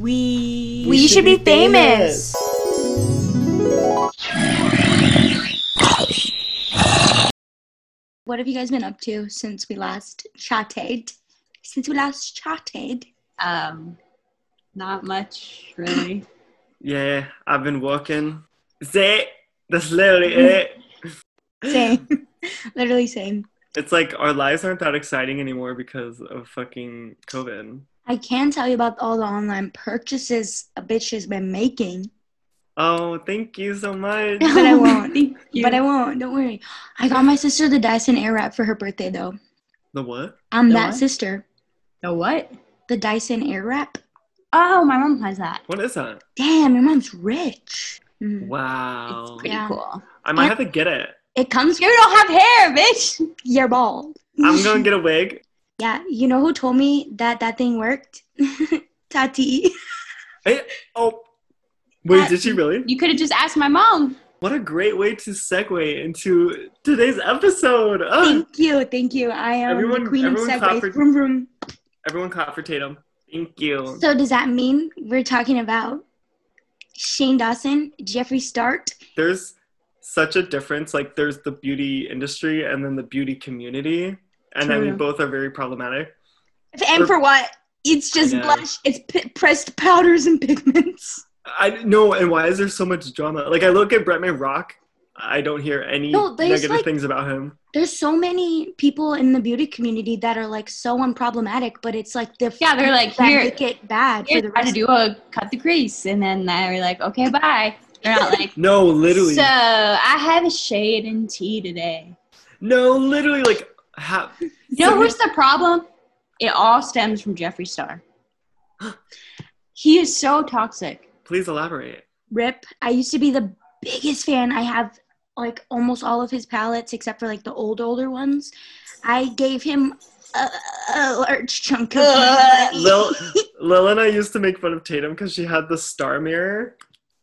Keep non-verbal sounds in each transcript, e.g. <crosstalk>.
We We should be famous. What have you guys been up to since we last chatted? Since we last chatted. Um, not much really. <coughs> Yeah, I've been working. Say, that's literally <laughs> it. Same. <laughs> Literally same. It's like our lives aren't that exciting anymore because of fucking COVID. I can tell you about all the online purchases a bitch has been making. Oh, thank you so much. But I won't. <laughs> Thank you. But I won't. Don't worry. I got my sister the Dyson Airwrap for her birthday though. The what? I'm The that what? sister. the what? The Dyson Airwrap. Oh, my mom has that. What is that? Damn, your mom's rich. Mm. Wow. It's pretty Yeah. cool. I might Yeah. have to get it. It comes. You don't have hair, bitch. You're bald. I'm gonna get a wig. Yeah, you know who told me that that thing worked? <laughs> Tati. Hey, oh, wait, did she really? You could have just asked my mom. What a great way to segue into today's episode. Ugh. Thank you, thank you. I am Everyone- the queen of segues. for- Vroom, vroom. Everyone clap for Tatum. Thank you. So does that mean we're talking about Shane Dawson, Jeffree Star? There's such a difference. Like, there's the beauty industry and then the beauty community. And I True. mean, both are very problematic. And Or- for what? It's just blush. It's p- pressed powders and pigments. I know, and why is there so much drama? Like, I look at Bretman Rock, I don't hear any No, negative like- things about him. There's so many people in the beauty community that are like so unproblematic, but it's like the Yeah, they're like, that here- make it bad for Here's the how to do a cut the crease, and then they're like, okay, <laughs> bye. They're not like. No, literally. So I have a shade in tea today. no, literally, like, ha- You know who's the problem? It all stems from Jeffree Star. he is so toxic. please elaborate. Rip. I used to be the biggest fan. I have like almost all of his palettes except for like the old older ones. I gave him a, a large chunk of. <laughs> Lil, Lil and I used to make fun of Tatum because she had the star mirror.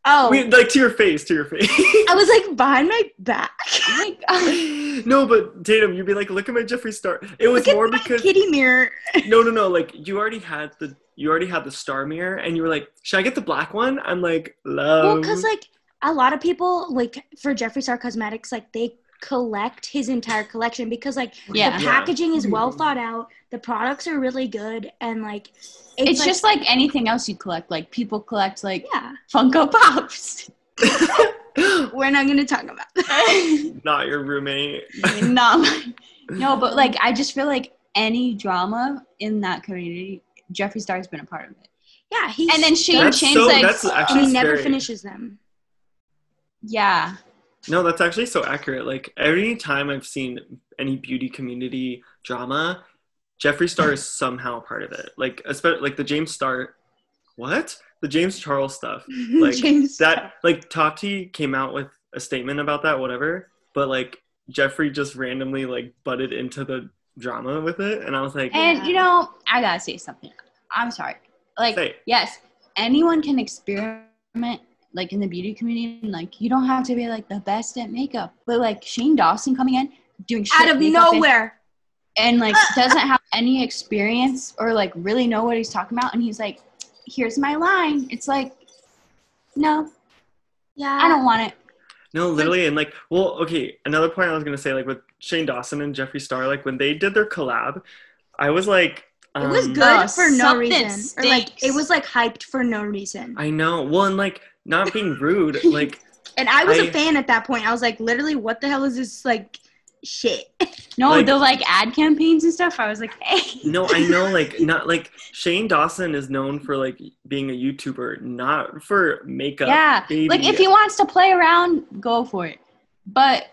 Oh, like to your face, to your face. I was like behind my back. <laughs> <laughs> Like, <laughs> no, but Tatum, you'd be like, look at my Jeffree Star. It was more because kitty mirror. no, no, no. Like you already had the you already had the star mirror, and you were like, should I get the black one? I'm like, love. Well, because like a lot of people like for Jeffree Star Cosmetics, like they collect his entire collection because like Yeah. the Yeah. packaging is well thought out, the products are really good, and like it's like- just like anything else you collect. Like people collect like yeah. Funko Pops. <laughs> We're not gonna talk about that. <laughs> not your roommate. not no, no, but like I just feel like any drama in that community, Jeffree Star's been a part of it. Yeah, he And then Shane That's Shane's so- like, and he never finishes them. yeah, No, that's actually so accurate. Like every time I've seen any beauty community drama, Jeffree Star is somehow a part of it. Like especially like the James Star, what the James Charles stuff. <laughs> Like James that like Tati came out with a statement about that, whatever. But like Jeffree just randomly like butted into the drama with it, and I was like, and Yeah. you know I gotta say something. I'm sorry. Like yes, anyone can experiment like in the beauty community. Like you don't have to be like the best at makeup, but like Shane Dawson coming in doing shit out of makeup and- nowhere. and like <laughs> doesn't have any experience or like really know what he's talking about and he's like here's my line it's like no Yeah, i don't want it no, literally, and like, well, okay. Another point I was gonna say, like with Shane Dawson and Jeffree Star, like when they did their collab, I was like, It was um, good Oh, for no something reason, or like it was like hyped for no reason. I know. Well, and like not being rude, <laughs> like and I was a I- fan at that point. I was like, literally, what the hell is this like shit? <laughs> no Like- the like ad campaigns and stuff i was like hey no, I know, <laughs> like not like Shane Dawson is known for like being a YouTuber, not for makeup. yeah baby. like if he wants to play around go for it but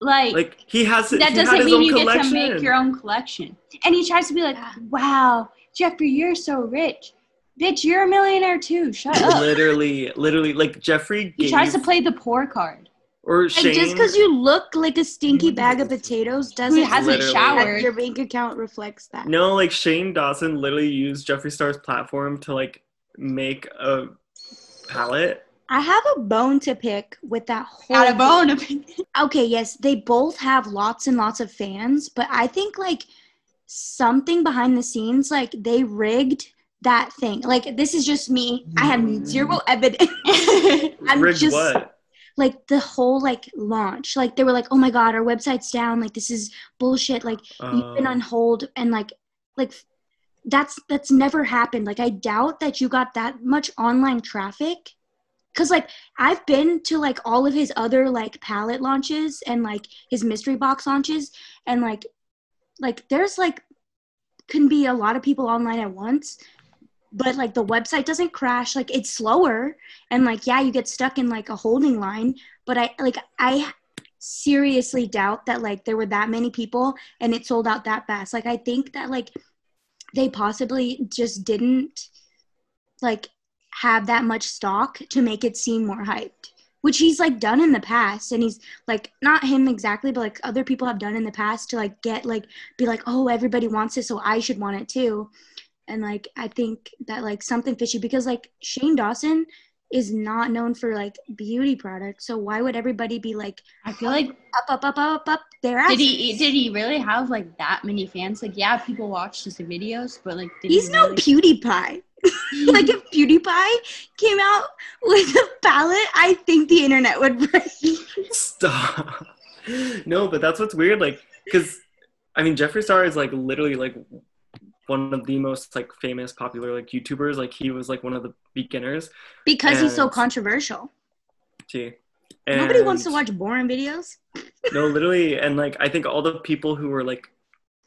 like, like he has that he doesn't mean you collection. get to make your own collection and he tries to be like wow jeffree you're so rich bitch you're a millionaire too shut up literally, literally, like Jeffree he gave, tries to play the poor card or Like Shane. just because you look like a stinky mm-hmm. bag of potatoes doesn't Who hasn't Literally. showered your bank account reflects that. No, like Shane Dawson literally used Jeffree Star's platform to like make a palette. I have a bone to pick with that whole. Got a bone to pick. <laughs> Okay, yes, they both have lots and lots of fans, but I think like something behind the scenes, like they rigged that thing. Like this is just me. I have mm. zero evidence. <laughs> I'm Rigged just what? like the whole like launch. Like they were like, "Oh my god, our website's down. Like this is bullshit. Like you've been Oh. on hold and like like that's that's never happened. Like I doubt that you got that much online traffic. Cause like I've been to like all of his other like palette launches and like his mystery box launches and like like there's like can be a lot of people online at once but like the website doesn't crash like it's slower and like yeah you get stuck in like a holding line but i like i seriously doubt that like there were that many people and it sold out that fast. Like i think that like they possibly just didn't like have that much stock to make it seem more hyped which he's like done in the past and he's like not him exactly but like other people have done in the past to like get like be like oh everybody wants this so i should want it too and like i think that like something fishy because like shane dawson is not known for like beauty products so why would everybody be like I feel like up up up up up their did he did he really have like that many fans? Like yeah, people watched his videos, but like did he's he no really- pewdiepie <laughs> like if pewdiepie came out with a palette i think the internet would break Stop. no, but that's what's weird. Like, because I mean, Jeffree Star is like literally like one of the most like famous, popular like YouTubers. Like, he was like one of the beginners. because he's so And- controversial Gee. nobody wants to watch boring videos No, literally, and like I think all the people who were like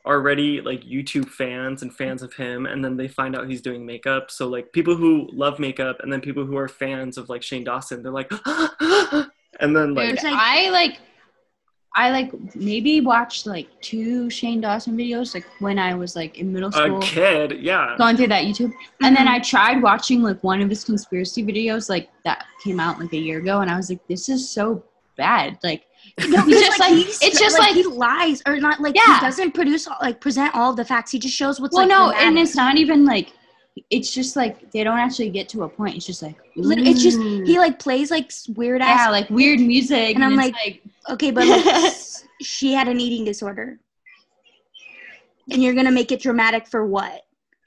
already like YouTube fans and fans of him, and then they find out he's doing makeup. So like people who love makeup, and then people who are fans of like Shane Dawson, they're like, <gasps> and then like Dude, like- I like I like maybe watched like two Shane Dawson videos like when I was like in middle school. a school. kid, yeah. Going through that YouTube, and then Mhm. I tried watching like one of his conspiracy videos, like that came out like a year ago, and I was like, "This is so bad." Like, <laughs> No, He's it's just like, like- he's, it's just like, like- he lies or not like Yeah. he doesn't produce like present all the facts. He just shows what's well, like no, dramatic. and it's not even like it's just like they don't actually get to a point. It's just like Lit- it's just he like plays like weird ass yeah, like weird music, And I'm it's like, okay, but like <laughs> she had an eating disorder, and you're gonna make it dramatic for what?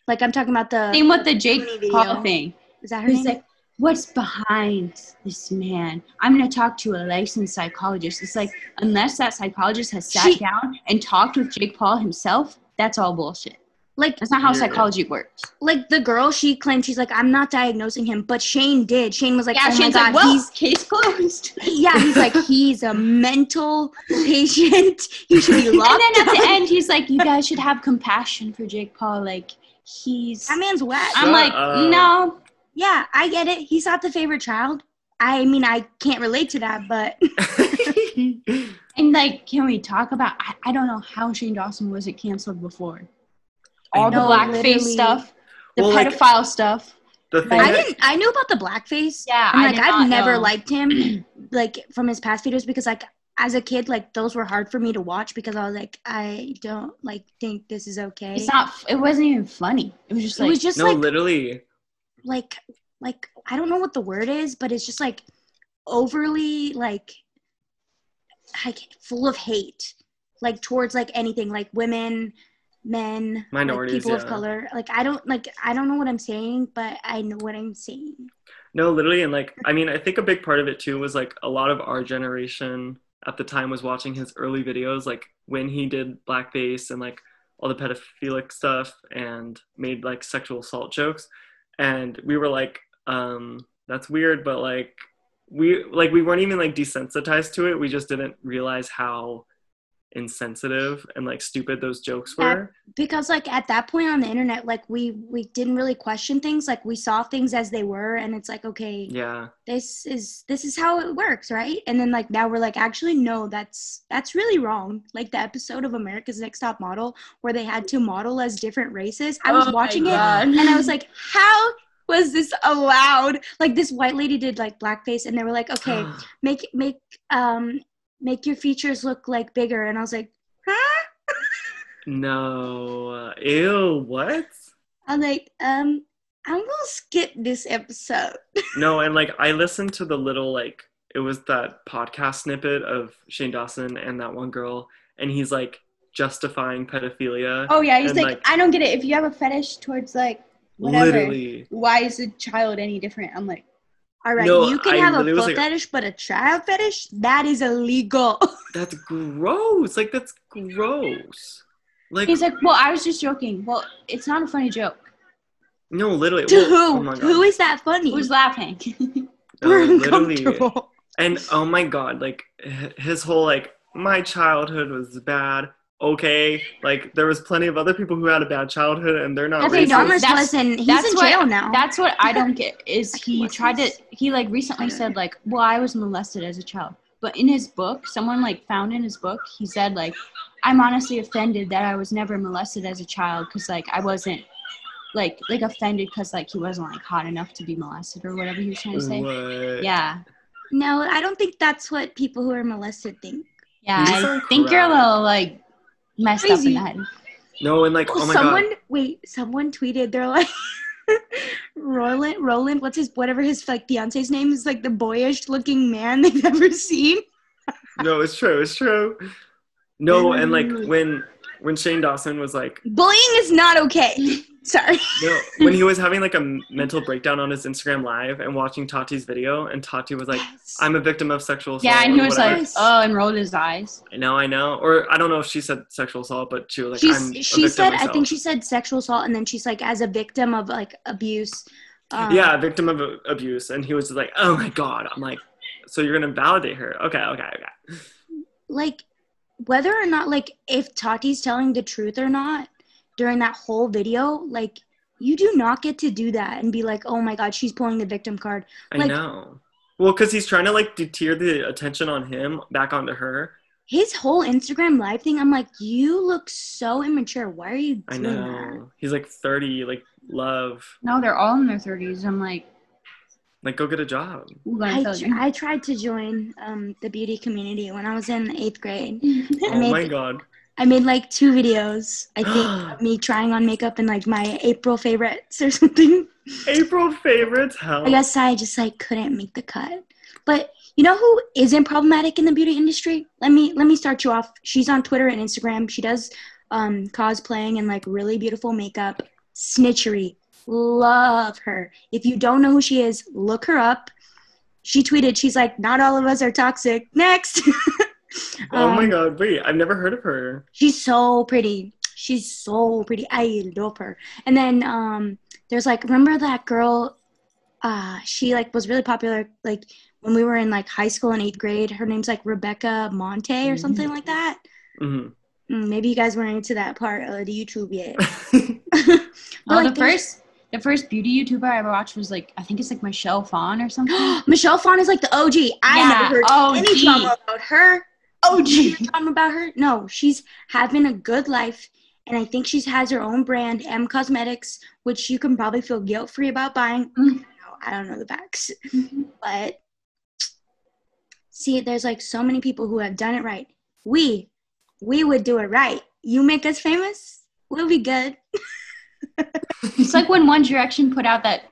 Like I'm talking about the same with the Jake Paul thing. is that her He's name? like, what's behind this man? I'm going to talk to a licensed psychologist. It's like, unless that psychologist has sat She- down and talked with Jake Paul himself, that's all bullshit. Like That's not how Yeah. psychology works. like the girl she claimed she's like I'm not diagnosing him, but Shane did. Shane was like, yeah, oh Shane's my like, well, he's case closed. <laughs> yeah, he's like he's a mental patient. He should be locked. <laughs> and then at the end, he's like, you guys should have compassion for Jake Paul. Like, he's. That man's whack. I'm like, up. no. Yeah, I get it. He's not the favorite child. I mean, I can't relate to that, but <laughs> And like, can we talk about? I, I don't know how Shane Dawson wasn't canceled before. I All the blackface literally. stuff, the Well, like- pedophile stuff. the thing I that- didn't. I knew about the blackface. Yeah, and I like did I've not never know. liked him, <clears throat> like from his past videos because like as a kid, like those were hard for me to watch because I was like, I don't like think this is okay. It's not. It wasn't even funny. It was just it like was just no, like literally. like like I don't know what the word is, but it's just like overly like like full of hate, like towards like anything, like women, men, like, Minorities, people of color. Like I don't like I don't know what I'm saying, but I know what I'm saying. No, literally, and like, I mean, I think a big part of it too was like a lot of our generation at the time was watching his early videos, like when he did blackface and like all the pedophilic stuff and made like sexual assault jokes, and we were like, um, that's weird, but like we like we weren't even like desensitized to it. We just didn't realize how insensitive and like stupid those jokes Yeah. were. because like at that point on the internet like we we didn't really question things like we saw things as they were and it's like okay Yeah. this is this is how it works right and then like now we're like actually no that's that's really wrong like the episode of america's next top model where they had to model as different races i was Oh watching it and i was like how was this allowed like this white lady did like blackface and they were like okay <gasps> make make um make your features look like bigger and i was like huh <laughs> no. Ew. What? i'm like um i'm gonna skip this episode <laughs> No, and like I listened to the little like it was that podcast snippet of Shane Dawson and that one girl, and he's like justifying pedophilia. Oh yeah, he's And, like, like- I don't get it. If you have a fetish towards like whatever. Literally. Why is a child any different? I'm like, All right, No, you can I have a literally foot like- fetish, but a child fetish that is illegal. <laughs> That's gross. Like that's gross. Like he's like, well, I was just joking. Well, it's not a funny joke. no, literally. to well, who? Oh who is that funny? Who's laughing? No, <laughs> uh, We're literally. uncomfortable. And oh my god, like his whole like my childhood was bad. Okay, like there was plenty of other people who had a bad childhood, and they're not Jeffrey racist. Dahmer's That's- wasn't. He's that's in what- jail now. That's what I don't get. Is he tried to? He like recently said like, well, I was molested as a child. But in his book, someone like found in his book, he said like, I'm honestly offended that I was never molested as a child because like I wasn't like like offended because like he wasn't like hot enough to be molested or whatever he was trying to say. What? Yeah, no, I don't think that's what people who are molested think. yeah. You I sound think you're a little like messed up in Crazy. the head. No, and like oh my someone god, wait, someone tweeted they're like <laughs> Ryland Ryland, what's his whatever his like fiance's name is like the boyish looking man <laughs> they've ever seen. no, it's true, it's true. No, and like <laughs> when when Shane Dawson was like Bullying is not okay. Sorry. no, when he <laughs> was having like a mental breakdown on his Instagram live and watching Tati's video, and Tati was like, "I'm a victim of sexual assault." Yeah, and he was whatever. like, oh, and rolled his eyes. I know, I know. Or I don't know if she said sexual assault, but she was like, She's, I'm she said I think she said sexual assault and then she's like as a victim of like abuse. um, yeah, victim of abuse. And he was just like, oh my God. I'm like, so you're going to validate her. Okay, okay, okay. like whether or not like if Tati's telling the truth or not during that whole video, like you do not get to do that and be like, oh my god, she's pulling the victim card. I know. Well, because he's trying to like deter the attention on him back onto her. His whole Instagram live thing, I'm like, you look so immature. Why are you I doing that? know. He's like 30, like, love. No, they're all in their thirties. I'm like, Like, go get a job. I, I tr- I tried to join um, the beauty community when I was in eighth grade. <laughs> Oh made- my God. I made like two videos, I think, <gasps> of me trying on makeup and like my April favorites or <laughs> something. April favorites, hell. I guess I just like couldn't make the cut. But you know who isn't problematic in the beauty industry? Let me let me start you off. She's on Twitter and Instagram. She does um, cosplaying and like really beautiful makeup. Snitchery, love her. If you don't know who she is, look her up. She tweeted, she's like, "Not all of us are toxic." Next. <laughs> oh my Um, God. Wait, I've never heard of her. She's so pretty. She's so pretty. I love her. And then um there's like remember that girl uh she like was really popular like when we were in like high school in 8th grade. Her name's like Rebecca Monte or something like that. hmm Mm, maybe you guys weren't into that part of the YouTube yet. Oh, <laughs> <laughs> But, like, the first the first beauty YouTuber I ever watched was like I think it's like Michelle Phan or <gasps> something. Michelle Phan is like the OG. I Yeah, never heard OG. any drama about her. OG. Any drama about her? No, she's having a good life, and I think she has her own brand, Em Cosmetics, which you can probably feel guilt free about buying. Mm. No, I don't know the facts, but see, there's like so many people who have done it right. We, we would do it right. You make us famous, we'll be good. <laughs> it's like when One Direction put out that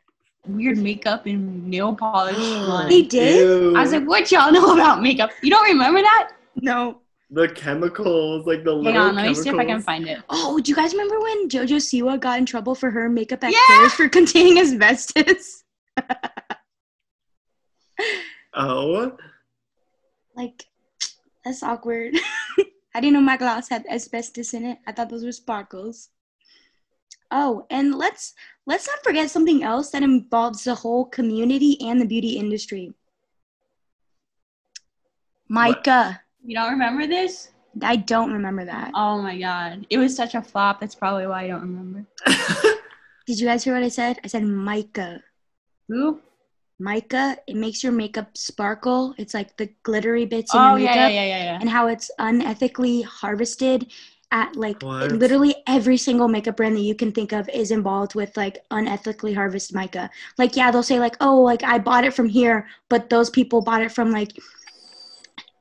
weird makeup and nail polish <gasps> line. They did? Ew. I was like, what y'all know about makeup? You don't remember that? No. the chemicals, like the Hang little on, let me see if I can find it. Oh, do you guys remember when JoJo Siwa got in trouble for her makeup at Yeah! Claire's for containing asbestos? <laughs> Oh, Like, that's awkward. <laughs> I didn't know my gloss had asbestos in it. I thought those were sparkles. Oh, and let's let's not forget something else that involves the whole community and the beauty industry. Micah. You don't remember this? I don't remember that. Oh my god. It was such a flop. That's probably why I don't remember. <laughs> Did you guys hear what I said? I said mica. Who? Mica, it makes your makeup sparkle. It's like the glittery bits in your Oh makeup. yeah, yeah, yeah, yeah, yeah. and how it's unethically harvested at like What? literally every single makeup brand that you can think of is involved with like unethically harvested mica. Like yeah, they'll say like, "Oh, like I bought it from here," but those people bought it from like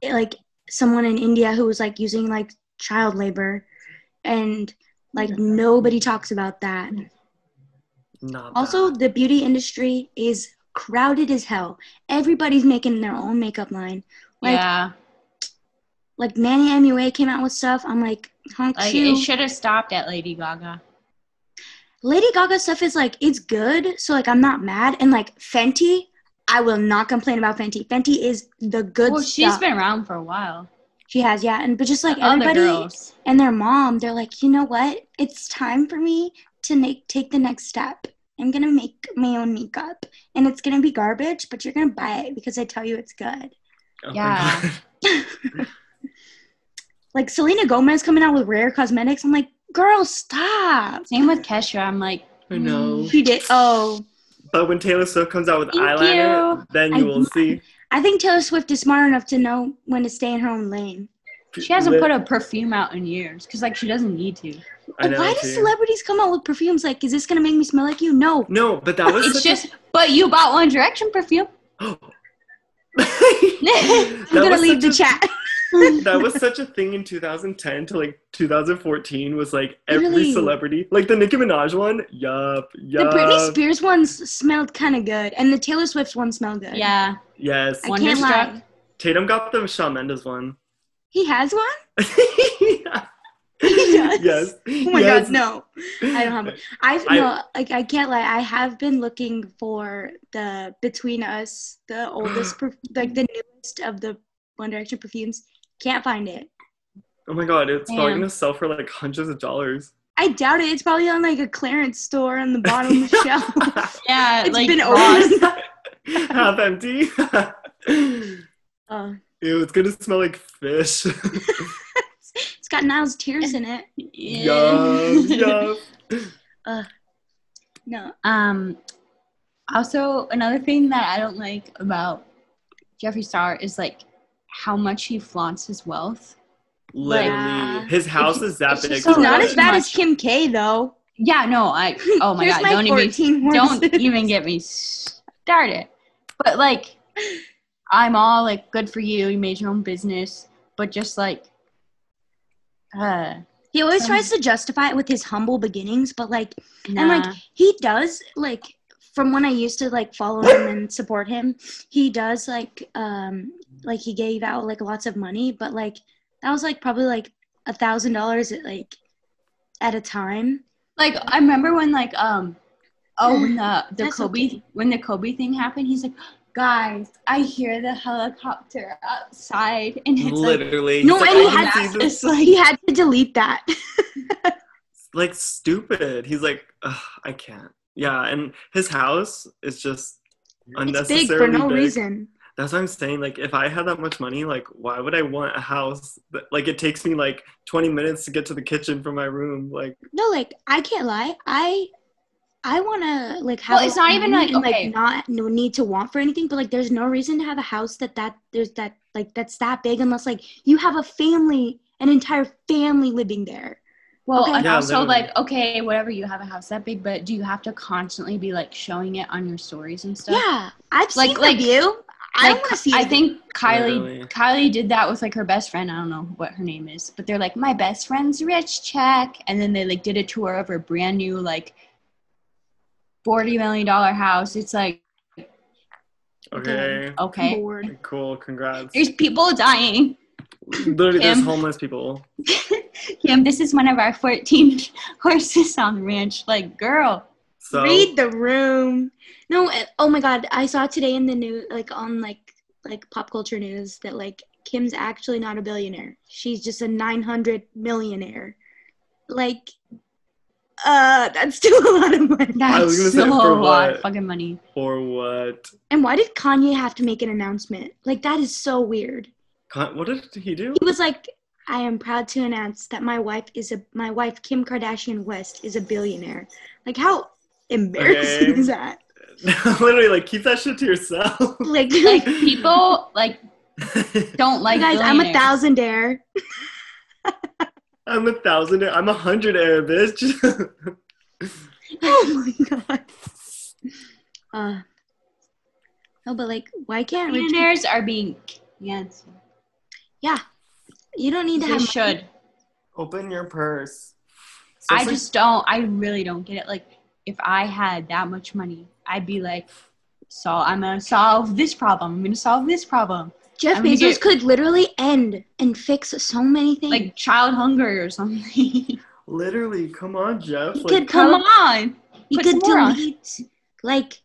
like someone in India who was like using like child labor and like nobody talks about that. Not Also, that. the beauty industry is crowded as hell. Everybody's making their own makeup line. Like yeah. like Manny MUA came out with stuff. I'm like, huh, Like cute. it should have stopped at Lady Gaga. Lady Gaga stuff is like it's good, so like I'm not mad. And like Fenty, I will not complain about Fenty. Fenty is the good well, stuff. she's been around for a while. She has, yeah. And but just like The other everybody girls. and their mom, they're like, you know what? It's time for me to make take the next step. I'm gonna make my own makeup, and it's gonna be garbage, but you're gonna buy it because I tell you it's good. Oh Yeah. <laughs> Like Selena Gomez coming out with rare cosmetics. I'm like, girl, stop. Same with Kesha. I'm like, I know. Mm. She did. Oh, But when Taylor Swift comes out with Thank eyeliner, you. then I you will see. I think Taylor Swift is smart enough to know when to stay in her own lane. she hasn't Lit- put a perfume out in years because like she doesn't need to. I know Why do too. celebrities come out with perfumes? Like, is this gonna make me smell like you? No. No, but that was It's such a- just, but you bought One Direction perfume. <gasps> <laughs> <laughs> I'm gonna leave the chat. <laughs> that was such a thing in 2010 to like 2014 was like every Really? celebrity like the Nicki Minaj one yup yup The Britney Spears ones smelled kind of good, and the Taylor Swift one smelled good. Yeah, yes I can't lie. Tatum got the Shawn Mendes one He has one. <laughs> Yeah. He does? yes Oh my yes. god, no! I don't have. It. I've I- no, like I can't lie. I have been looking for the Between Us, the oldest, like the newest of the One Direction perfumes. Can't find it. oh my god it's probably gonna sell for like hundreds of dollars I doubt it. It's probably on like a clearance store on the bottom of the <laughs> shelf. yeah. It's like been Ross. opened. <laughs> half empty Uh, Ew, it's gonna smell like fish <laughs> it's got Niall's tears in it. yup yup No, Um, also another thing that I don't like about Jeffree Star is like how much he flaunts his wealth. literally Yeah. his house is that big so not as bad as. Kim K though. Yeah, no, I. Oh my god, my don't even 14 don't <laughs> even get me started. But like, I'm all like, good for you. You made your own business, but just like, uh, He always tries to justify it with his humble beginnings, but like nah. And like he does like from when I used to like follow him and support him, he does like um like he gave out like lots of money, but like that was like probably like a thousand dollars at like at a time. like I remember when like um oh when the the That's Kobe okay. when the Kobe thing happened, he's like, guys, I hear the helicopter outside, and it's like. literally No, He's and he had- see this It's like He had to delete that. <laughs> like stupid. He's like, Ugh, I can't. Yeah, and his house is just it's unnecessarily big for no big. reason. That's what I'm saying. Like, if I had that much money, like, why would I want a house that like it takes me like 20 minutes to get to the kitchen from my room? Like, No, like I can't lie. I I want to like have. Well, it's not even, money like, and, okay. not no need to want for anything, but like there's no reason to have a house that that there's that like that's that big unless like you have a family, an entire family living there. Well, Okay. and Yeah, also literally. like okay, whatever you have a house that big, but do you have to constantly be like showing it on your stories and stuff? Yeah, I've Like- seen like- the view. I don't Like, want to see. I think Kylie Literally. Kylie did that with like her best friend. I don't know what her name is, but they're like my best friend's rich check, and then they like did a tour of her brand new like forty million dollar house. It's like okay, okay, cool, congrats. there's people dying. Literally, there's homeless people. <laughs> Kim, this is one of our fourteen <laughs> horses on the ranch. Like, girl, So Read the room. No, uh, oh my god, I saw today in the news, like on like like pop culture news, that like Kim's actually not a billionaire. She's just a nine hundred millionaire. Like, uh, that's <laughs> still a lot of money. that's was gonna say, so for a lot of what? fucking money. for what? And why did Kanye have to make an announcement? Like that is so weird. Con- What did he do? He was like, "I am proud to announce that my wife is a my wife Kim Kardashian West is a billionaire." Like how embarrassing Okay. is that? <laughs> Literally, like keep that shit to yourself. <laughs> Like, <laughs> Like people like don't like guys, I'm a billionaires. thousandaire. I'm a thousand. I'm a hundred air, bitch. Oh my god. Uh, no, but like, why can't rich Millionaires are being canceled. You don't need to They have should. Open your purse. I just don't. I really don't get it. Like, if I had that much money, I'd be like, "So I'm gonna solve this problem. I'm gonna solve this problem, Jeff I'm Bezos get- could literally end and fix so many things. like child hunger or something." <laughs> Literally, come on, Jeff. He Like, could Come Come- on. He Put could some more on. delete like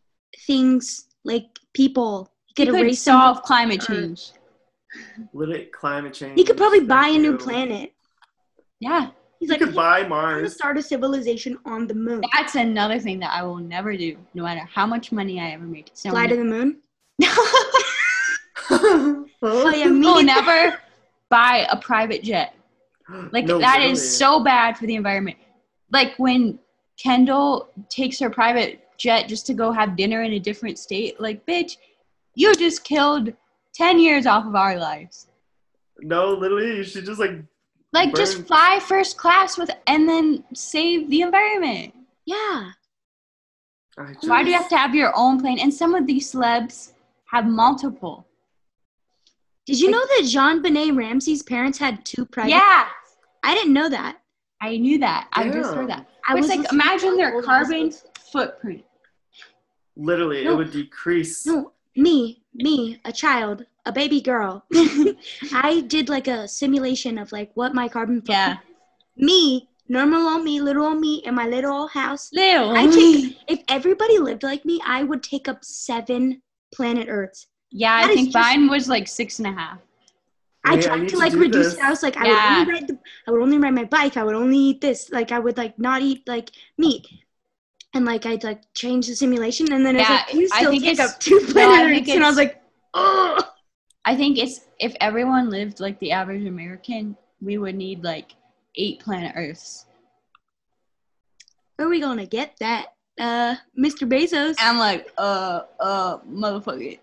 things, like people. He He could could erase them. solve climate Earth. change. Literally, climate change. He could probably buy Thank a new planet. Yeah. He's He like, could buy I'm gonna Mars. start a civilization on the moon. That's another thing that I will never do, no matter how much money I ever make. So Fly to the moon. oh Oh yeah, me. will never buy a private jet. Like No, that is literally. so bad for the environment. Like when Kendall takes her private jet just to go have dinner in a different state, like bitch, you just killed 10 years off of our lives. No, literally, you should just like. Like just fly first class with and then save the environment. Yeah. I Why do you have to have your own plane? And some of these celebs have multiple. Did you know that JonBenét Ramsey's parents had two private? Yeah, I didn't know that. I knew that. I just heard that. I It's was like imagine their carbon episodes. footprint. Literally, No. it would decrease. No, me, me, a child, a baby girl. <laughs> I did like a simulation of like what my carbon footprint. Yeah. Me, normal old me, little old me, in my little old house. Little. I take if everybody lived like me, I would take up seven planet Earths. Yeah, I think just- mine was like six and a half. I Wait, tried need to to like do reduce this. it. I was like, I would only ride the, I would only ride my bike. I would only eat this. Like I would like not eat like meat. And like I'd like change the simulation, and then it's Yeah, like you I still think take it's- up two <laughs> no, I planet think Earths, and I was like, oh. I think it's if everyone lived like the average American, we would need like eight planet Earths. Where are we gonna get that? Uh, Mr. Bezos. I'm like, uh, uh, motherfucker.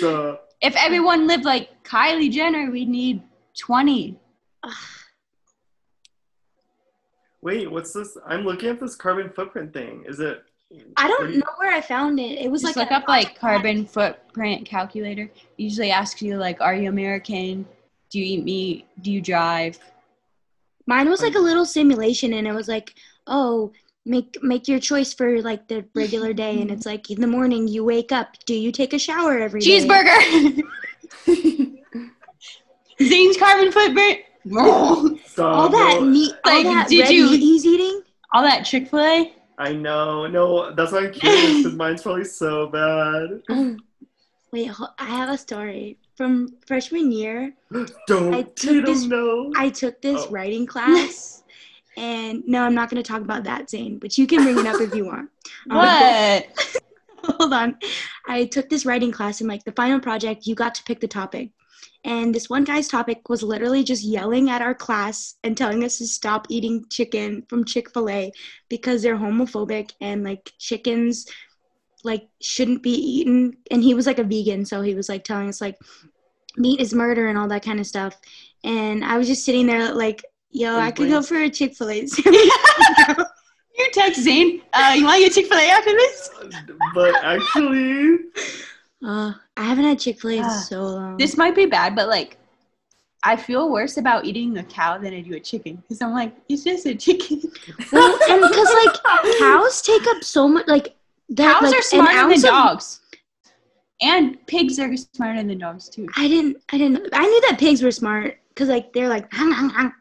So, if everyone lived like Kylie Jenner, we'd need 20. Wait, what's this? I'm looking at this carbon footprint thing. Is it? I don't you- know where I found it. It was Just like look a up like carbon footprint calculator. It usually asks you like, are you American? Do you eat meat? Do you drive? Mine was like a little simulation, and it was like, oh, make make your choice for like the regular day, and it's like in the morning you wake up. Do you take a shower every day? Cheeseburger. <laughs> <laughs> Zane's carbon footprint. All Stop, All that no, meat, all Like, that did red you- meat he's eating. All that Chick Fil A. I know. No, that's why I'm curious because mine's probably so bad. <gasps> Wait, I have a story from freshman year. <gasps> Don't. I I took this- don't know. I took this Oh. writing <laughs> class, and no, I'm not going to talk about that, Zane. But you can bring it up if you want. <laughs> Um, What? <laughs> hold on. I took this writing class, and like the final project, you got to pick the topic. And this one guy's topic was literally just yelling at our class and telling us to stop eating chicken from Chick fil A because they're homophobic and like chickens like shouldn't be eaten. And he was like a vegan, so he was like telling us like meat is murder and all that kind of stuff. And I was just sitting there like, yo, I could go for a Chick fil A <laughs> sandwich. You text Zane. Uh, you want to get Chick Fil A after this? but actually, uh, I haven't had Chick fil A in Ah. so long. This might be bad, but like, I feel worse about eating a cow than I do a chicken because I'm like, it's just a chicken. <laughs> Well, and because like cows take up so much, like that, Cows like, are smarter than of- dogs, and pigs are smarter than dogs too. I didn't, I didn't, I knew that pigs were smart because like they're like, hung, hung, hung.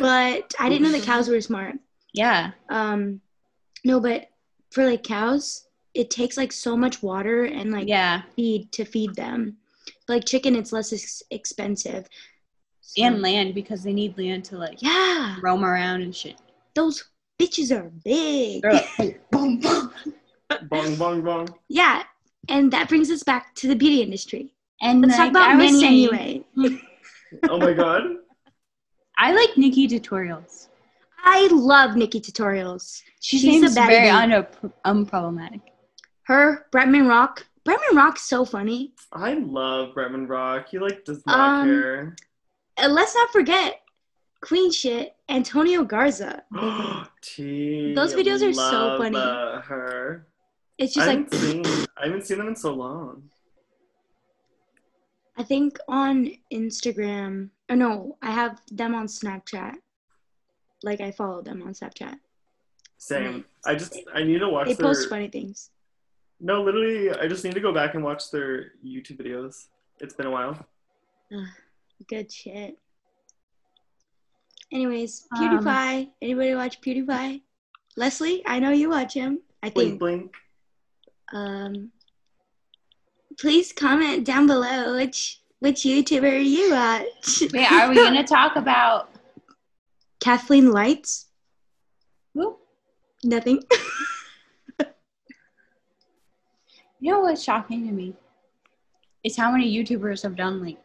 but I didn't know that cows were smart. yeah, Um, no, but for like cows, it takes like so much water and like yeah, feed to feed them. Like chicken, it's less ex- expensive. So- and land because they need land to like yeah, roam around and shit. those bitches are big. They're like, <laughs> boom, boom. bong, bong, bong. Yeah, and that brings us back to the beauty industry. And Let's like talk about I Manny saying, anyway. Oh my god. <laughs> I like NikkieTutorials. I love NikkieTutorials. She She's seems a baddie very bee. unpro- unproblematic. Her, Bretman Rock. Bretman Rock's so funny. I love Bretman Rock. He like does not Um, care. And let's not forget Queen shit, Antonio Garza. <gasps> T. Those videos are so funny. Uh, her. It's I just haven't like seen. I haven't seen them in so long. I think on Instagram. Or no, I have them on Snapchat. Like I follow them on Snapchat. Same. I just. I need to watch They their. post funny things. No, literally, I just need to go back and watch their YouTube videos. It's been a while. Ugh, good shit. Anyways, Um, PewDiePie. Anybody watch PewDiePie? Leslie, I know you watch him. I Blink think. blink. Um, please comment down below which which YouTuber you watch. <laughs> Wait, are we gonna talk about Kathleen Lights? who? Nothing. <laughs> You know what's shocking to me? It's how many YouTubers have done like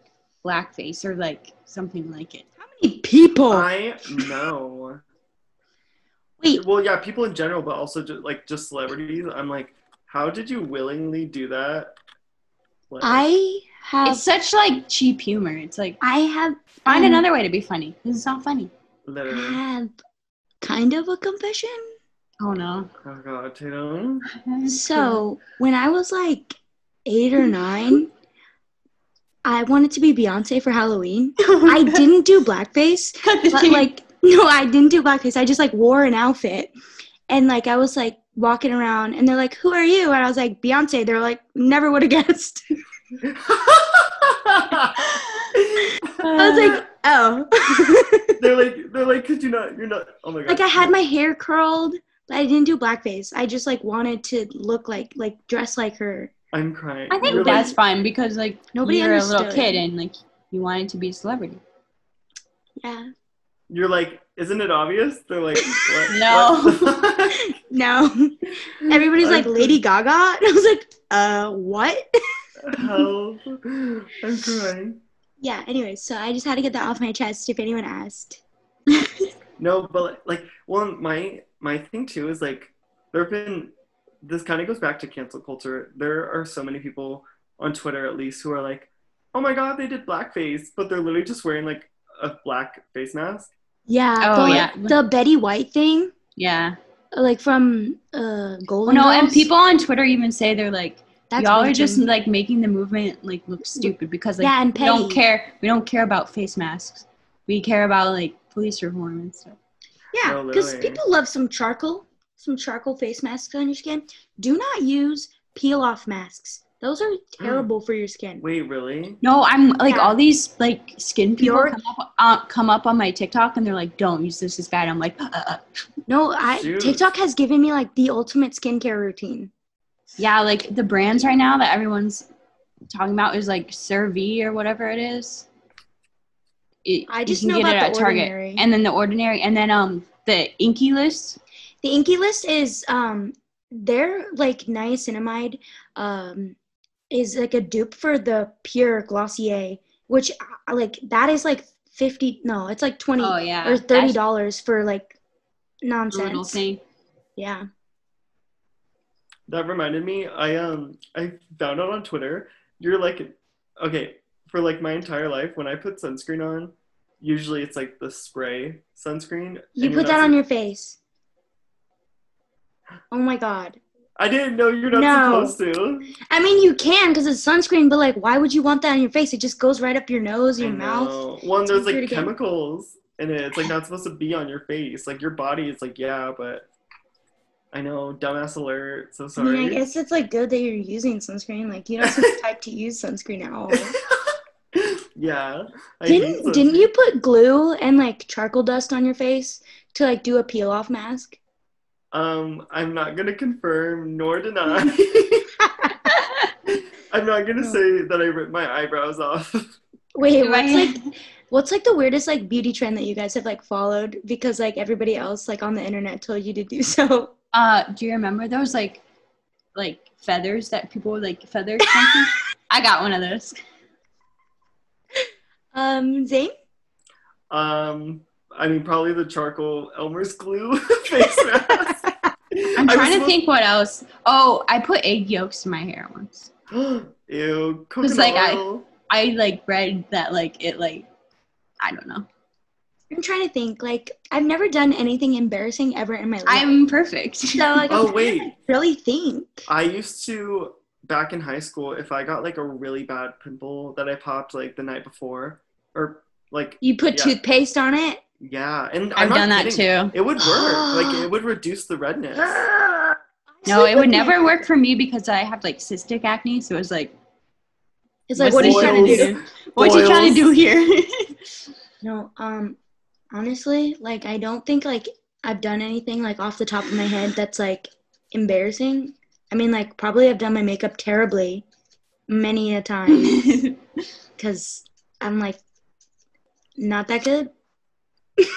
blackface or like something like it. How many people? I know. Wait, Well, yeah, people in general, but also just like just celebrities. I'm like, how did you willingly do that? Like, I have. It's such like cheap humor. It's like I have. find um, another way to be funny. This is not funny. I literally. have kind of a confession. Oh no. Oh god, Tatum. So when I was like eight or nine, I wanted to be Beyonce for Halloween. I <laughs> didn't do blackface, but like no, I didn't do blackface. I just like wore an outfit, and like I was like walking around, and they're like, "Who are you?" And I was like, "Beyonce." They're like, "Never would have guessed." <laughs> I was like, "Oh." <laughs> they're like, they're like, could you not? You're not. Oh my god. like I had my hair curled, but I didn't do blackface. I just like wanted to look like like dress like her. I'm crying. I think You're that's fine because like Nobody you're a little understood. kid and like you wanted to be a celebrity. Yeah. you're like, isn't it obvious? They're like, <laughs> what? No. What? <laughs> No. Everybody's like Lady Gaga. <laughs> And I was like, uh, what? Help. I'm crying. yeah, Anyway, so I just had to get that off my chest if anyone asked. No, but like, well, my my thing too is like, there have been. This kind of goes back to cancel culture. There are so many people on Twitter, at least, who are like, "Oh my god, they did blackface," but they're literally just wearing like a black face mask. Yeah. Oh, the, yeah. The Betty White thing, Yeah. like from uh Well, Golden no, and people on Twitter even say they're like, that's y'all are just like making the movement like look stupid because like Yeah, and we don't care. We don't care about face masks. We care about like police reform and stuff. Yeah, No, because literally. people love some charcoal, some charcoal face masks on your skin. Do not use peel off masks. Those are terrible for your skin. Wait, really? No, I'm like Yeah. all these like skin people Pure- come up, uh, come up on my TikTok and they're like, "Don't use this; it's bad." I'm like, uh, uh. No, I Shoot. TikTok has given me like the ultimate skincare routine. "Yeah." Like the brands right now that everyone's talking about is like CeraVe or whatever it is. It, I you just can know get it about at the Target, ordinary. and then the ordinary, and then um the Inkey list. The Inkey List is um their like niacinamide um is like a dupe for the pure Glossier, which uh, like that is like fifty no, it's like twenty Oh yeah, or thirty dollars for like nonsense. thing. Yeah. That reminded me. I um I found out on Twitter. You're like, okay, for like my entire life, when I put sunscreen on, usually it's like the spray sunscreen. You put that on your face. Oh my god. I didn't know you're not No. supposed to. I mean, you can because it's sunscreen, but like, why would you want that on your face? It just goes right up your nose, your mouth. Well, and there's like chemicals in it. It's like not supposed to be on your face. Like your body is like, yeah, but I know, dumbass alert. So sorry. I mean, I guess it's like good that you're using sunscreen. Like, you don't <laughs> type to use sunscreen at all. <laughs> yeah. I Didn't didn't you put glue and like charcoal dust on your face to like do a peel off mask? Um, I'm not gonna confirm nor deny. <laughs> I'm not gonna say that I ripped my eyebrows off. <laughs> Wait, what's like what's like the weirdest like beauty trend that you guys have like followed because like everybody else like on the internet told you to do so? <laughs> Uh, do you remember those like like feathers that people would like feather? I got one of those. Um, Zane? Um, I mean, probably the charcoal Elmer's glue <laughs> face mask. <laughs> I'm trying to supposed- think what else. Oh, I put egg yolks in my hair once. <gasps> Ew, coconut like, I- oil. I like read that like it like I don't know. I'm trying to think. Like, I've never done anything embarrassing ever in my life. I'm perfect. so like <laughs> I'm Oh, trying to, wait. like, really think. I used to back in high school if I got like a really bad pimple that I popped like the night before, or like You put Yeah. toothpaste on it. yeah, and I'm I've not done that too. It would work. like it <gasps> would reduce the redness. <gasps> No, it would never work for me because I have like cystic acne. So it was like, It's like, what's what are you trying to do? What you trying to do here? <laughs> No, um, honestly, like I don't think like I've done anything like off the top of my head that's like embarrassing. I mean, like probably I've done my makeup terribly many a time <laughs> because I'm like not that good. <laughs> but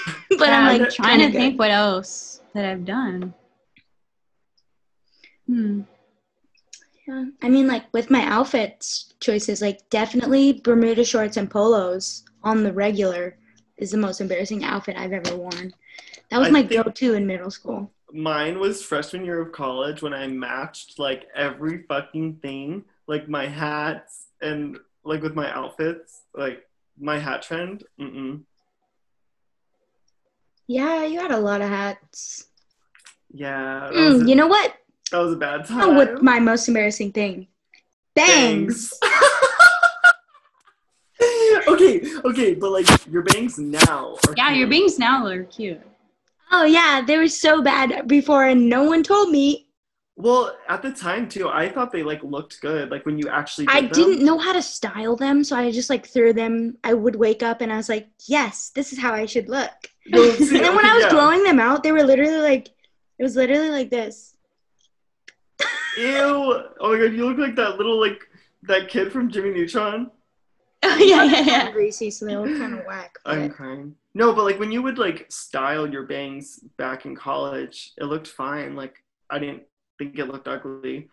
Yeah, I'm like trying to kinda think what else that I've done. Hmm. Yeah. I mean, like with my outfits choices, like definitely Bermuda shorts and polos on the regular is the most embarrassing outfit I've ever worn. That was I my go-to in middle school. Mine was freshman year of college when I matched like every fucking thing, like my hats and like with my outfits, like my hat trend. Mm-mm. Yeah, you had a lot of hats. Yeah, that, Mm, a, you know what? that was a bad Oh, time. what my most embarrassing thing? Bangs. <laughs> okay, okay, but like your bangs now. Are Yeah, your cute. bangs now are cute. Oh yeah, they were so bad before, and no one told me. Well, at the time too, I thought they like looked good. Like when you actually. Did I them. didn't know how to style them, so I just like threw them. I would wake up and I was like, "Yes, this is how I should look." Well, <laughs> see, And then when I was yeah. blowing them out, they were literally like, it was literally like this. Ew! Oh my god, you look like that little like that kid from Jimmy Neutron. Oh, <laughs> yeah, yeah, yeah. greasy, so they look kind of whack. I'm crying. No, but like when you would like style your bangs back in college, it looked fine. Like I didn't think it looked ugly,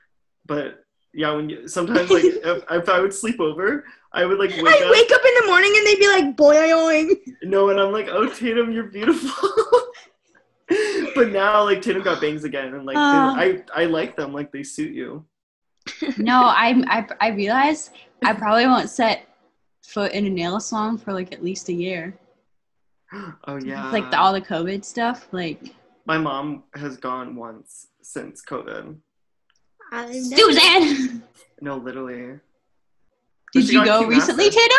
but yeah, when you sometimes like <laughs> if, if I would sleep over, I would like wake I'd up. wake up in the morning and they'd be like, boing. No, and I'm like, oh Tatum, you're beautiful. <laughs> but now like Tatum got bangs again, and like they- Ah. I I like them. Like they suit you. No, I, I I realize I probably won't set foot in a nail salon for like at least a year. <gasps> Oh yeah. like the, all the COVID stuff. Like My mom has gone once since COVID. I've never- Suzanne, No, literally. But did you go recently, Tato?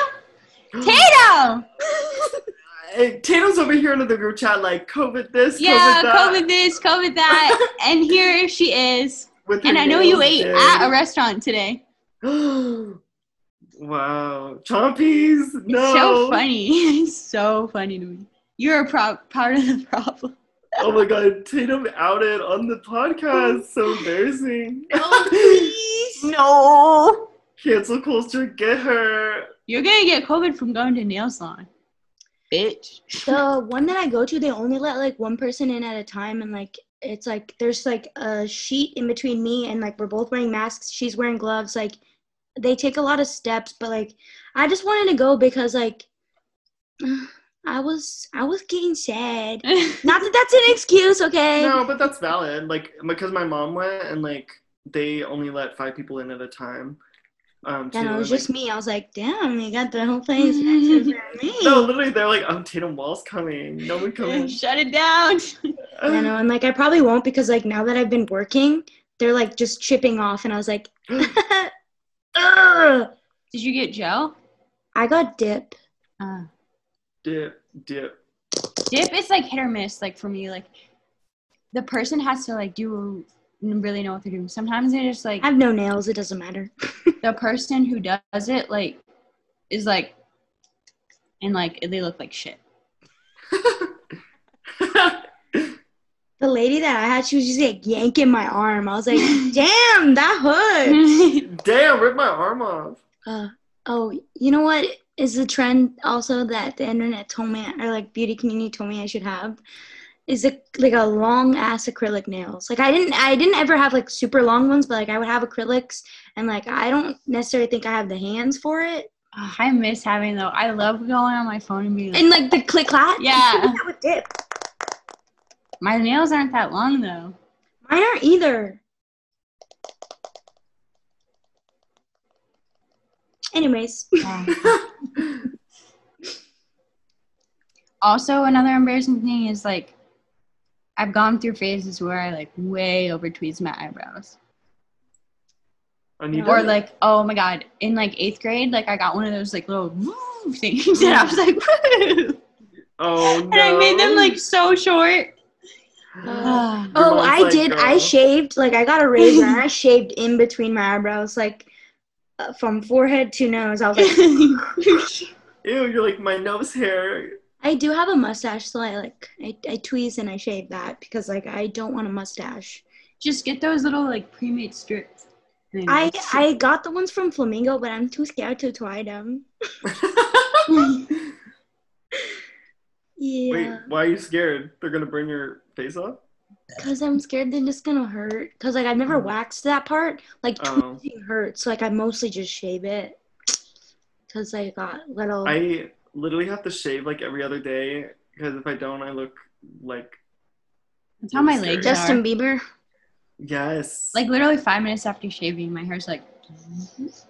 Tato. <gasps> Tatum. Hey, Tatum's over here in the group chat like COVID this, Yeah, COVID that. COVID this, COVID that, <laughs> and here she is. with And I know you ate did. at a restaurant today. <gasps> wow. Chompies. It's No. so funny. <laughs> It's so funny to me. You're a pro- part of the problem. Oh my god, Tatum outed on the podcast. So embarrassing. No, <laughs> please. No. Cancel culture, get her. You're gonna get COVID from going to nail salon. Bitch. The one that I go to, they only let like one person in at a time, and like it's like there's like a sheet in between me and like we're both wearing masks. She's wearing gloves. Like they take a lot of steps, but like I just wanted to go because like <sighs> I was I was getting sad. <laughs> Not that that's an excuse, okay? No, but that's valid. Like because my mom went and like they only let five people in at a time. Um, too, And it was and, like, just me. I was like, damn, you got the whole place <laughs> next. No, literally, they're like, "Oh, Tatum Wall's coming. No one <laughs> coming." Shut it down. I know, and like I probably won't because like now that I've been working, they're like just chipping off, and I was like, <gasps> Did you get gel? I got dip. Uh, dip, dip. dip is like hit or miss. Like for me, like the person has to like do really know what they're doing. Sometimes they just like I have no nails. It doesn't matter. <laughs> the person who does it like is like and like they look like shit. <laughs> The lady that I had, she was just like yanking my arm. I was like, <laughs> damn, that hurt. Damn, rip my arm off. Uh, oh, you know what is the trend also that the internet told me, or like beauty community told me I should have, is a, like a long ass acrylic nails. Like I didn't, I didn't ever have like super long ones, but like I would have acrylics, and like I don't necessarily think I have the hands for it. Ugh, I miss having though. I love going on my phone and being like, And like the click clack. Yeah. my nails aren't that long though. Mine aren't either. Anyways, <laughs> also, another embarrassing thing is like I've gone through phases where I like way over tweeze my eyebrows. Anita? Or like, oh my god, in like eighth grade, like I got one of those like little woo <laughs> things, and I was like, woo, <laughs> oh no. and I made them like so short. Uh, <sighs> Your oh, I like, did. I shaved. Like I got a razor and I shaved in between my eyebrows, like uh, from forehead to nose. I was like, <laughs> Ew, you're like my nose hair I do have a mustache, so I like I, I tweeze and I shave that because like I don't want a mustache. Just get those little like pre-made strips. I I got the ones from Flamingo, but I'm too scared to try them. <laughs> <laughs> yeah. Wait, why are you scared? They're gonna burn your face off? Because I'm scared they're just gonna hurt. Cause like I've never mm. waxed that part. Like Oh. tweezing hurts, so like I mostly just shave it. Cause I got little. I literally have to shave like every other day because if I don't, I look like That's how my legs Justin are. Bieber. yes, Like literally five minutes after shaving, my hair's like.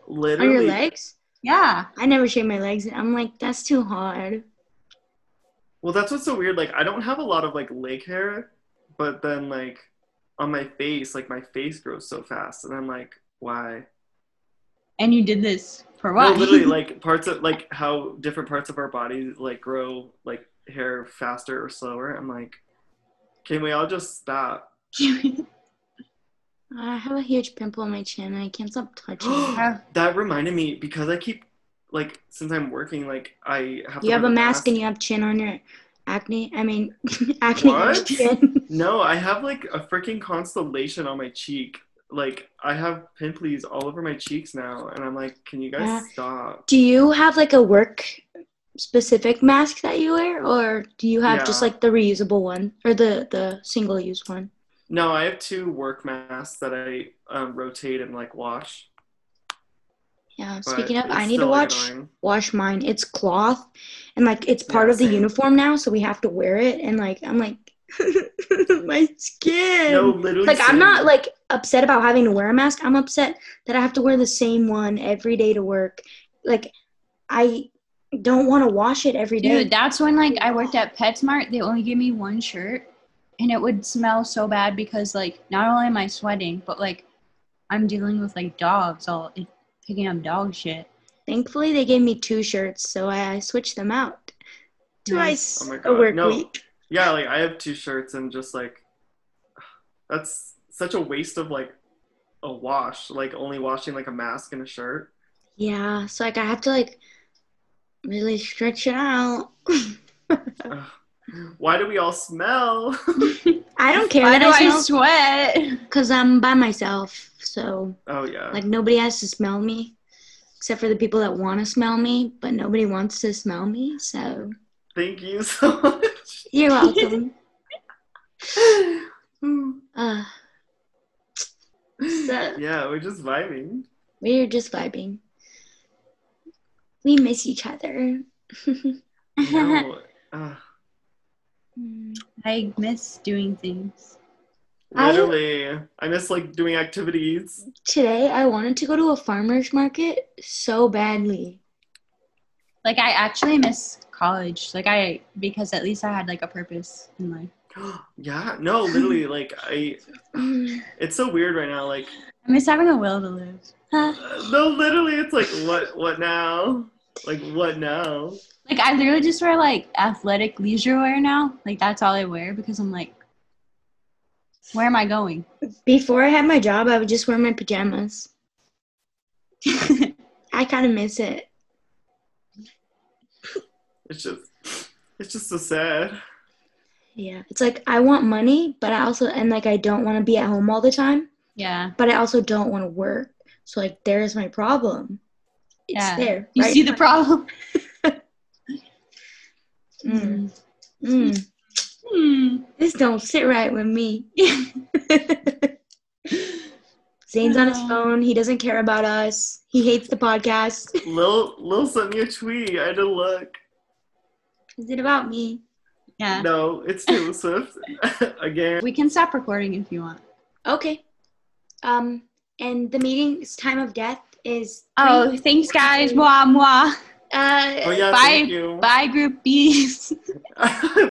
Literally. On your legs? Yeah. I never shave my legs. I'm like, that's too hard. Well, that's what's so weird. Like, I don't have a lot of like leg hair, but then like on my face, like my face grows so fast, and I'm like, why? And you did this for No, what? literally, <laughs> like parts of like how different parts of our body like grow like hair faster or slower. I'm like, can we all just stop? <laughs> I have a huge pimple on my chin and I can't stop touching it. <gasps> That reminded me because I keep like since I'm working, like I have. to You have a the mask and you have chin on your acne. I mean, <laughs> acne What? No, I have like a freaking constellation on my cheek. Like I have pimples all over my cheeks now, and I'm like, can you guys Yeah. stop? Do you have like a work specific mask that you wear, or do you have just like the reusable one or the the single use one? No, I have two work masks that I um, rotate and like wash. Yeah. but Speaking of, I need to still, watch annoying. wash mine. It's cloth, and like it's part Yeah, of the same. uniform now, so we have to wear it. And like I'm like, <laughs> my skin. No, literally. like I'm not like upset about having to wear a mask. I'm upset that I have to wear the same one every day to work. Like I don't want to wash it every day. Dude, that's when like I worked at PetSmart. They only gave me one shirt, and it would smell so bad because like not only am I sweating, but like I'm dealing with like dogs, all like, picking up dog shit. Thankfully, they gave me two shirts, so I, I switched them out Nice. twice Oh my a God, work no. week. Yeah, like I have two shirts and just like that's such a waste of like a wash. Like only washing like a mask and a shirt. Yeah, so like I have to like really stretch it out. <laughs> Why do we all smell? <laughs> I don't care Why that do I I sweat? because I'm by myself, so oh yeah. like nobody has to smell me except for the people that want to smell me, but nobody wants to smell me. So Thank you so much. you're welcome. <sighs> uh, so yeah, we're just vibing. we're just vibing. We miss each other. <laughs> No. Ugh. Mm. I miss doing things. I- Literally, I miss like doing activities. Today I wanted to go to a farmer's market so badly. Like I actually miss college. Like I because at least I had like a purpose in life. <gasps> yeah, no, literally, <laughs> like I. Mm. It's so weird right now. Like, I miss having a will to live. Huh? uh, no, literally, it's like, what, what now? Like, what now? Like I literally just wear like athletic leisure wear now. Like that's all I wear because I'm like, where am I going? Before I had my job, I would just wear my pajamas. <laughs> I kind of miss it. It's just, it's just so sad. Yeah, it's like I want money, but I also and like I don't want to be at home all the time, yeah. but I also don't want to work. So like there's my problem. It's Yeah. there. You right? see the problem? <laughs> Mm. Mm. Hmm. This don't sit right with me. <laughs> Zane's on his phone. He doesn't care about us. He hates the podcast. <laughs> Lil, Lil sent me a tweet. I had to look. Is it about me? Yeah. No, it's Taylor <laughs> Swift again. We can stop recording if you want. Okay. Um, and the meeting's time of death is. Oh, three- thanks guys. Mwah mwah. Uh, Oh yeah, Bye. Bye group B's. <laughs>